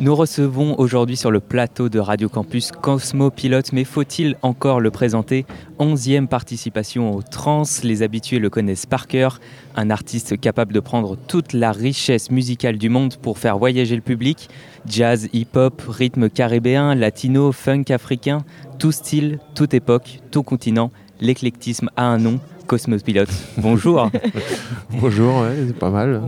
Nous recevons aujourd'hui sur le plateau de Radio Campus Cosmo Pilote, mais faut-il encore le présenter? Onzième participation au Trans, les habitués le connaissent par cœur, un artiste capable de prendre toute la richesse musicale du monde pour faire voyager le public, jazz, hip-hop, rythme caribéen, latino, funk africain, tout style, toute époque, tout continent, l'éclectisme a un nom, Cosmos Pilote. Bonjour. Bonjour, ouais, c'est pas mal.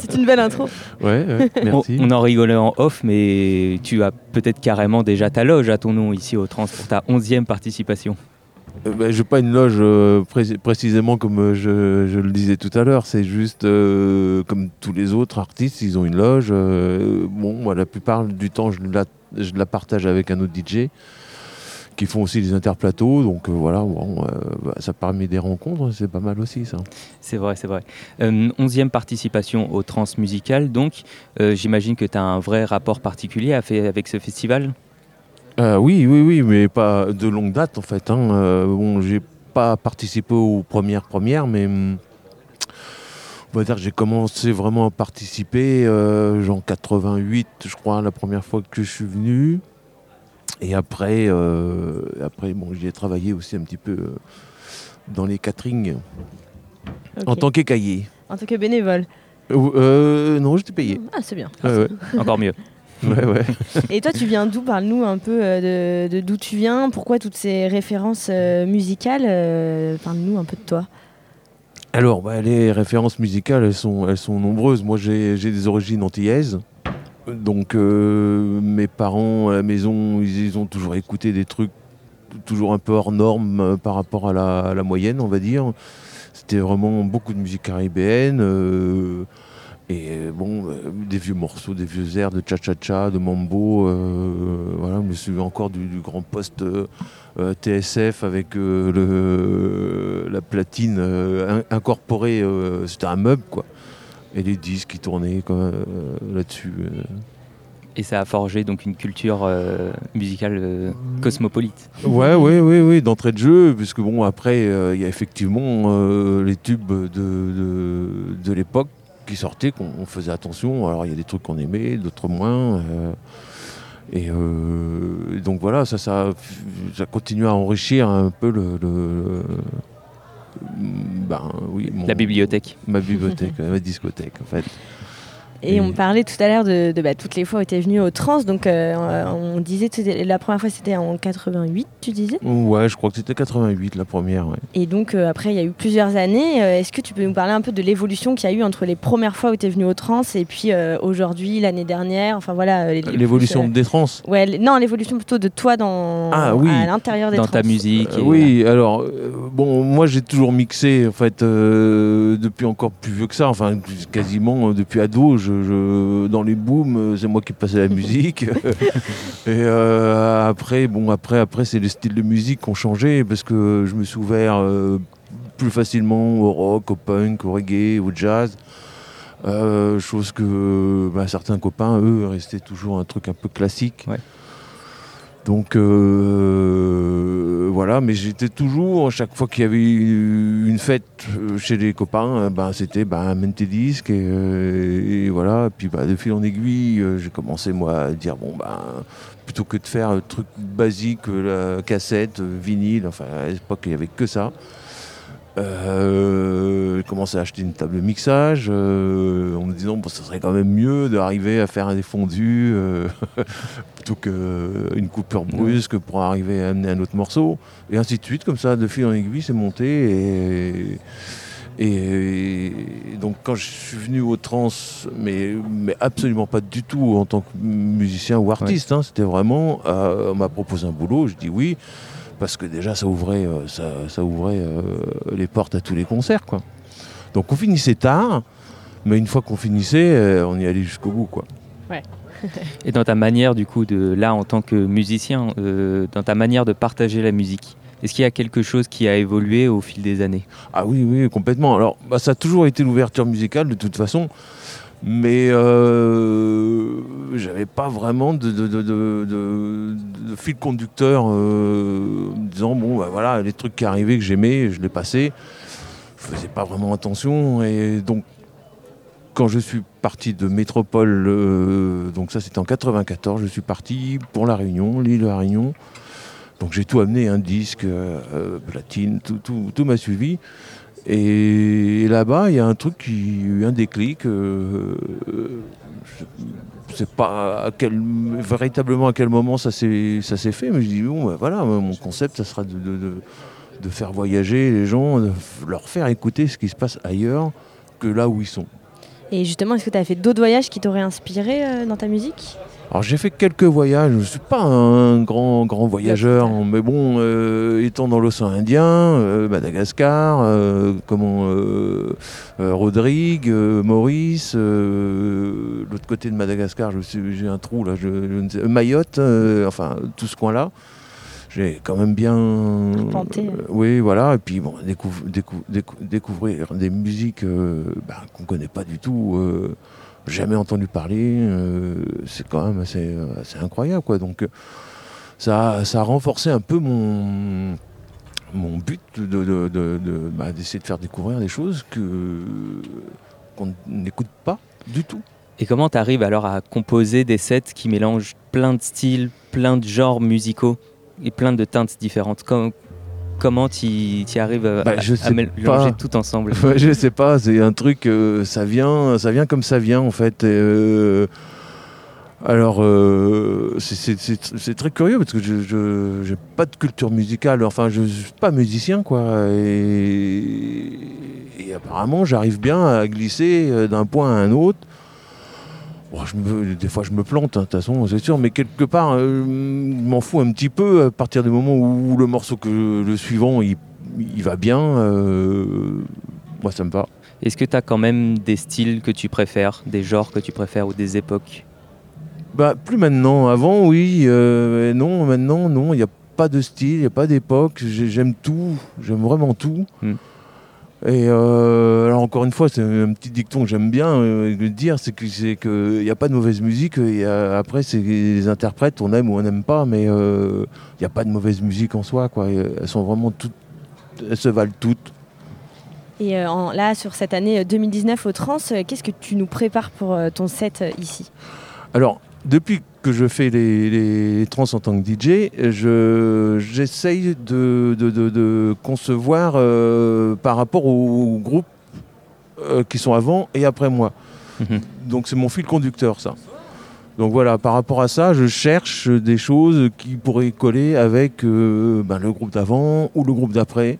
c'est une belle intro. Ouais, merci. On, en rigolait en off, mais tu as peut-être carrément déjà ta loge à ton nom ici au Trans pour ta onzième participation. Euh, bah, je n'ai pas une loge euh, précisément comme euh, je, le disais tout à l'heure, c'est juste comme tous les autres artistes, ils ont une loge. bon, moi, la plupart du temps, je la, je la partage avec un autre DJ qui font aussi des interplateaux. Donc euh, voilà, bon, euh, bah, ça permet des rencontres, c'est pas mal aussi ça. C'est vrai, c'est vrai. Euh, onzième participation au Transmusical, donc j'imagine que tu as un vrai rapport particulier à faire avec ce festival? Oui, oui, oui, mais pas de longue date en fait. Hein. bon, j'ai pas participé aux premières premières, mais hum, on va dire que j'ai commencé vraiment à participer en 88, je crois, la première fois que je suis venu. Et après, euh, après bon, j'y ai travaillé aussi un petit peu euh, dans les caterings en tant qu'écaillé. En tant que bénévole euh, Non, j'étais payé. Ah, c'est bien. Encore mieux. Ouais, ouais. Et toi, tu viens d'où? Parle-nous un peu de d'où tu viens. Pourquoi toutes ces références musicales Parle-nous un peu de toi. Alors, bah, les références musicales, elles sont, elles sont nombreuses. Moi, j'ai des origines antillaises. Donc euh, mes parents à la maison, ils, ont toujours écouté des trucs toujours un peu hors normes euh, par rapport à la, moyenne, on va dire. C'était vraiment beaucoup de musique caribéenne. Euh, et bon, des vieux morceaux, des vieux airs de cha-cha-cha, de mambo. voilà, je me souviens encore du, grand poste TSF avec la platine incorporée. C'était un meuble, quoi et les disques qui tournaient euh, là-dessus. Euh. Et ça a forgé donc une culture euh, musicale cosmopolite. Ouais, ouais, ouais, ouais d'entrée de jeu, puisque bon, après, il y a effectivement les tubes de, de, l'époque qui sortaient, qu'on faisait attention. Alors, il y a des trucs qu'on aimait, d'autres moins. et donc voilà, ça, ça, ça continue à enrichir un peu le, ben, oui, la bibliothèque. Ma bibliothèque, ma discothèque en fait. Et, on parlait tout à l'heure de, bah, toutes les fois où tu es venu au trans. Donc, euh, on disait la première fois, c'était en 88, tu disais? Ouais, je crois que c'était 88 la première. Et donc, euh, après, il y a eu plusieurs années. Euh, est-ce que tu peux nous parler un peu de l'évolution qu'il y a eu entre les premières fois où tu es venu au trans et puis aujourd'hui, l'année dernière Enfin, voilà. L'évolution des trans? Ouais, non, l'évolution plutôt de toi dans, ah, oui. à l'intérieur des Dans ta musique. oui, alors, bon, moi, j'ai toujours mixé, en fait, depuis encore plus vieux que ça. Enfin, quasiment depuis ado. Je dans les booms, c'est moi qui passais la musique. et euh, après, bon, après, après, c'est les styles de musique qui ont changé parce que je me suis ouvert euh, plus facilement au rock, au punk, au reggae, au jazz. Euh, chose que bah, certains copains, eux, restaient toujours un truc un peu classique. Donc euh, voilà, mais j'étais toujours, chaque fois qu'il y avait une fête euh, chez les copains, ben, c'était ben, tes disques et, voilà. Et puis bah, de fil en aiguille, euh, j'ai commencé moi à dire bon ben plutôt que de faire un truc basique, la cassette, vinyle, enfin à l'époque il n'y avait que ça. Euh, j'ai commencé à acheter une table de mixage euh, en me disant bon, ça serait quand même mieux d'arriver à faire des fondus euh, plutôt qu'une coupure brusque pour arriver à amener un autre morceau. Et ainsi de suite, comme ça, de fil en aiguille, c'est monté. Et, et, donc quand je suis venu au trans, mais, mais absolument pas du tout en tant que musicien ou artiste, hein, c'était vraiment, on m'a proposé un boulot, je dis oui parce que déjà ça ouvrait, euh, ça, ouvrait euh, les portes à tous les concerts. Quoi. Donc on finissait tard, mais une fois qu'on finissait, euh, on y allait jusqu'au bout. Quoi. Et dans ta manière du coup de là en tant que musicien, dans ta manière de partager la musique, est-ce qu'il y a quelque chose qui a évolué au fil des années? Ah oui, oui, complètement. Alors, bah, ça a toujours été l'ouverture musicale de toute façon mais euh, j'avais pas vraiment de, fil conducteur euh, disant bon bah voilà les trucs qui arrivaient que j'aimais je les passais je faisais pas vraiment attention et donc quand je suis parti de Métropole, euh, donc ça c'était en 94, je suis parti pour La Réunion, l'île de La Réunion. Donc j'ai tout amené, un disque, euh, platine, tout, tout m'a suivi. Et là-bas, il y a un truc qui un déclic. Euh, je sais pas véritablement à quel moment ça s'est fait, mais je dis bon, bah, voilà, mon concept, ça sera de faire voyager les gens, de leur faire écouter ce qui se passe ailleurs que là où ils sont. Et justement, est-ce que tu as fait d'autres voyages qui t'auraient inspiré euh, dans ta musique? Alors j'ai fait quelques voyages, je ne suis pas un grand grand voyageur, mais bon, euh, étant dans l'océan Indien, euh, Madagascar, euh, comment Rodrigue, Maurice, l'autre côté de Madagascar, j'ai un trou là, je, je ne sais- Mayotte, enfin tout ce coin-là. J'ai quand même bien. Euh, oui, voilà. Et puis, bon, découvrir des musiques euh, bah, qu'on ne connaît pas du tout. euh, jamais entendu parler, euh, c'est quand même assez, incroyable. Quoi. Donc, ça, ça a renforcé un peu mon, mon but de, de- de- de- bah, d'essayer de faire découvrir des choses que, qu'on n'écoute pas du tout. Et comment tu arrives alors à composer des sets qui mélangent plein de styles, plein de genres musicaux et plein de teintes différentes? Comment tu arrives à, Bah, à- je à sais mélanger tout ensemble Ouais, je sais pas, c'est un truc, euh, ça vient, ça vient comme ça vient en fait. et, euh, alors, euh, c'est- très curieux parce que je n'ai pas de culture musicale, enfin je suis pas musicien quoi. Et, et apparemment j'arrive bien à glisser d'un point à un autre. Bon, je me- des fois je me plante, hein, de toute façon, c'est sûr, mais quelque part, euh, je m'en fous un petit peu à partir du moment où le morceau que le suivant il, il va bien. euh, moi ça me va. Est-ce que tu as quand même des styles que tu préfères, des genres que tu préfères ou des époques? Bah, plus maintenant. Avant, oui. euh, non, maintenant, non. Il n'y a pas de style, il n'y a pas d'époque. J'ai- J'aime tout. J'aime vraiment tout. Hmm. Et euh, alors, encore une fois, c'est un petit dicton que j'aime bien euh, de dire c'est qu'il n'y a pas de mauvaise musique. Et, euh, après, c'est les interprètes, on aime ou on n'aime pas, mais euh, il n'y a pas de mauvaise musique en soi. Quoi. Elles sont vraiment toutes. Elles se valent toutes. Et en- là, sur cette année euh, 2019 au Trans, qu'est-ce que tu nous prépares pour ton set ici? Alors, depuis que je fais les, les trans en tant que DJ, je- j'essaye de, de- de- de concevoir euh, par rapport aux groupes euh, qui sont avant et après moi. Mhm. Donc c'est mon fil conducteur, ça. Donc voilà, par rapport à ça, je cherche des choses qui pourraient coller avec euh, ben, le groupe d'avant ou le groupe d'après.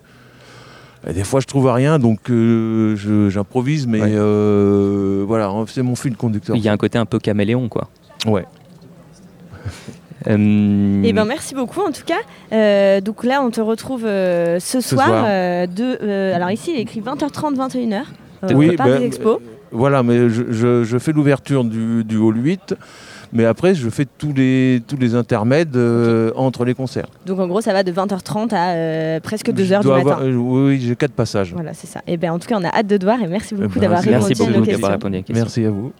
Des fois, je trouve rien, donc je- j'improvise, mais Ouais. voilà, c'est mon fil conducteur. Il y a un côté un peu caméléon, quoi. Ouais. Euh, Eh ben merci beaucoup en tout cas. Euh, donc là, on te retrouve euh, ce, Ce soir. soir. euh, de, euh, alors ici, il est écrit 20h30, 21h. Euh, Oui, ben, des Expos. Voilà, mais je, je- je fais l'ouverture du, du hall 8, mais après je fais tous les, tous les intermèdes euh, entre les concerts. Donc en gros, ça va de 20h30 à euh, presque 2h Je du matin. avoir- euh, oui, j'ai quatre passages. Voilà, c'est ça. Et ben en tout cas, on a hâte de te voir et merci beaucoup ben, d'avoir répondu Merci à beaucoup nos d'avoir questions. Merci à vous.